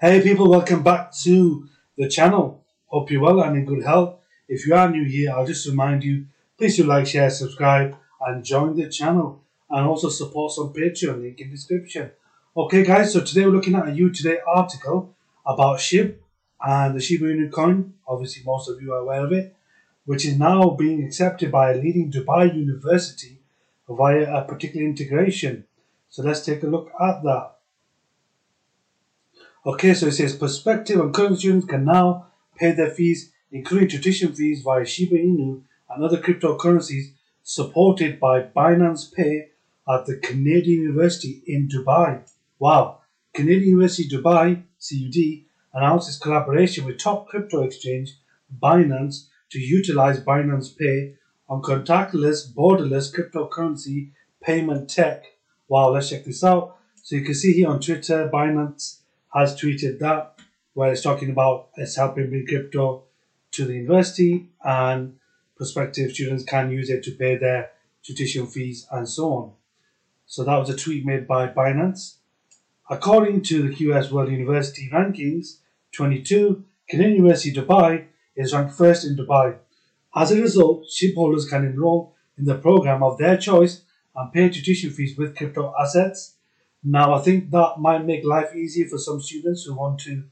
Hey people, welcome back to the channel. Hope you're well and in good health. If you are new here, I'll just remind you, please do like, share, subscribe and join the channel. And also support us on Patreon, link in description. Okay guys, so today we're looking at a U Today article about SHIB and the Shiba Inu coin. Obviously most of you are aware of it. Which is now being accepted by a leading Dubai university via a particular integration. So let's take a look at that. Okay, so it says prospective and current students can now pay their fees, including tuition fees via Shiba Inu and other cryptocurrencies supported by Binance Pay at the Canadian University in Dubai. Wow, Canadian University Dubai, CUD, announced its collaboration with top crypto exchange Binance to utilize Binance Pay on contactless, borderless cryptocurrency payment tech. Wow, let's check this out. So you can see here on Twitter, Binance has tweeted that, where it's talking about it's helping bring crypto to the university and prospective students can use it to pay their tuition fees and so on. So that was a tweet made by Binance. According to the QS World University Rankings 22, Canadian University Dubai is ranked first in Dubai. As a result, SHIB holders can enroll in the program of their choice and pay tuition fees with crypto assets. Now, I think that might make life easier for some students who want to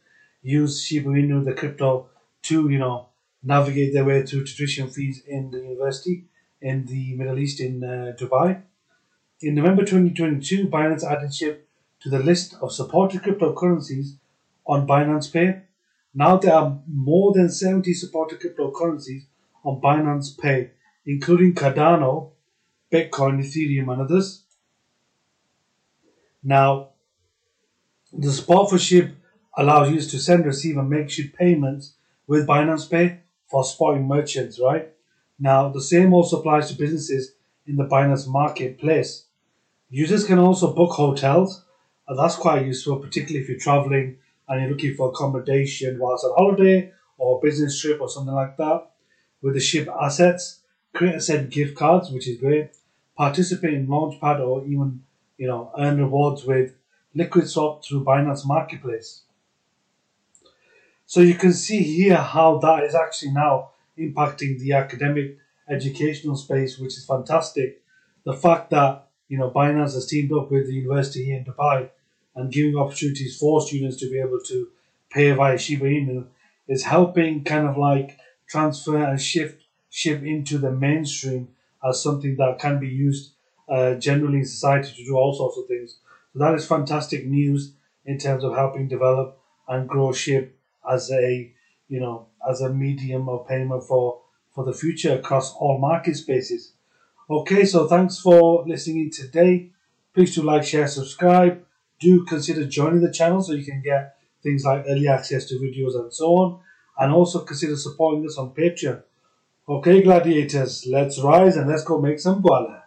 use Shiba Inu, the crypto, to you know navigate their way through tuition fees in the university in the Middle East in uh, Dubai. In November 2022, Binance added SHIB to the list of supported cryptocurrencies on Binance Pay. Now there are more than 70 supported cryptocurrencies on Binance Pay, including Cardano, Bitcoin, Ethereum, and others. Now, the SHIB allows users to send, receive, and make SHIB payments with Binance Pay for spotting merchants, right? Now, the same also applies to businesses in the Binance marketplace. Users can also book hotels, and that's quite useful, particularly if you're traveling and you're looking for accommodation whilst on holiday or business trip or something like that. With the SHIB assets, create and send gift cards, which is great. Participate in Launchpad or even, you know, earn rewards with Liquid Swap through Binance Marketplace. So you can see here how that is actually now impacting the academic educational space, which is fantastic. The fact that you know Binance has teamed up with the university here in Dubai and giving opportunities for students to be able to pay via Shiba Inu is helping kind of like transfer and shift SHIB into the mainstream as something that can be used uh, generally in society to do all sorts of things. So that is fantastic news in terms of helping develop and grow SHIB as a you know as a medium of payment for for the future across all market spaces. Okay, so thanks for listening today. Please do like, share, subscribe. Do consider joining the channel so you can get things like early access to videos and so on. And also consider supporting us on Patreon. Okay, gladiators, let's rise and let's go make some guala.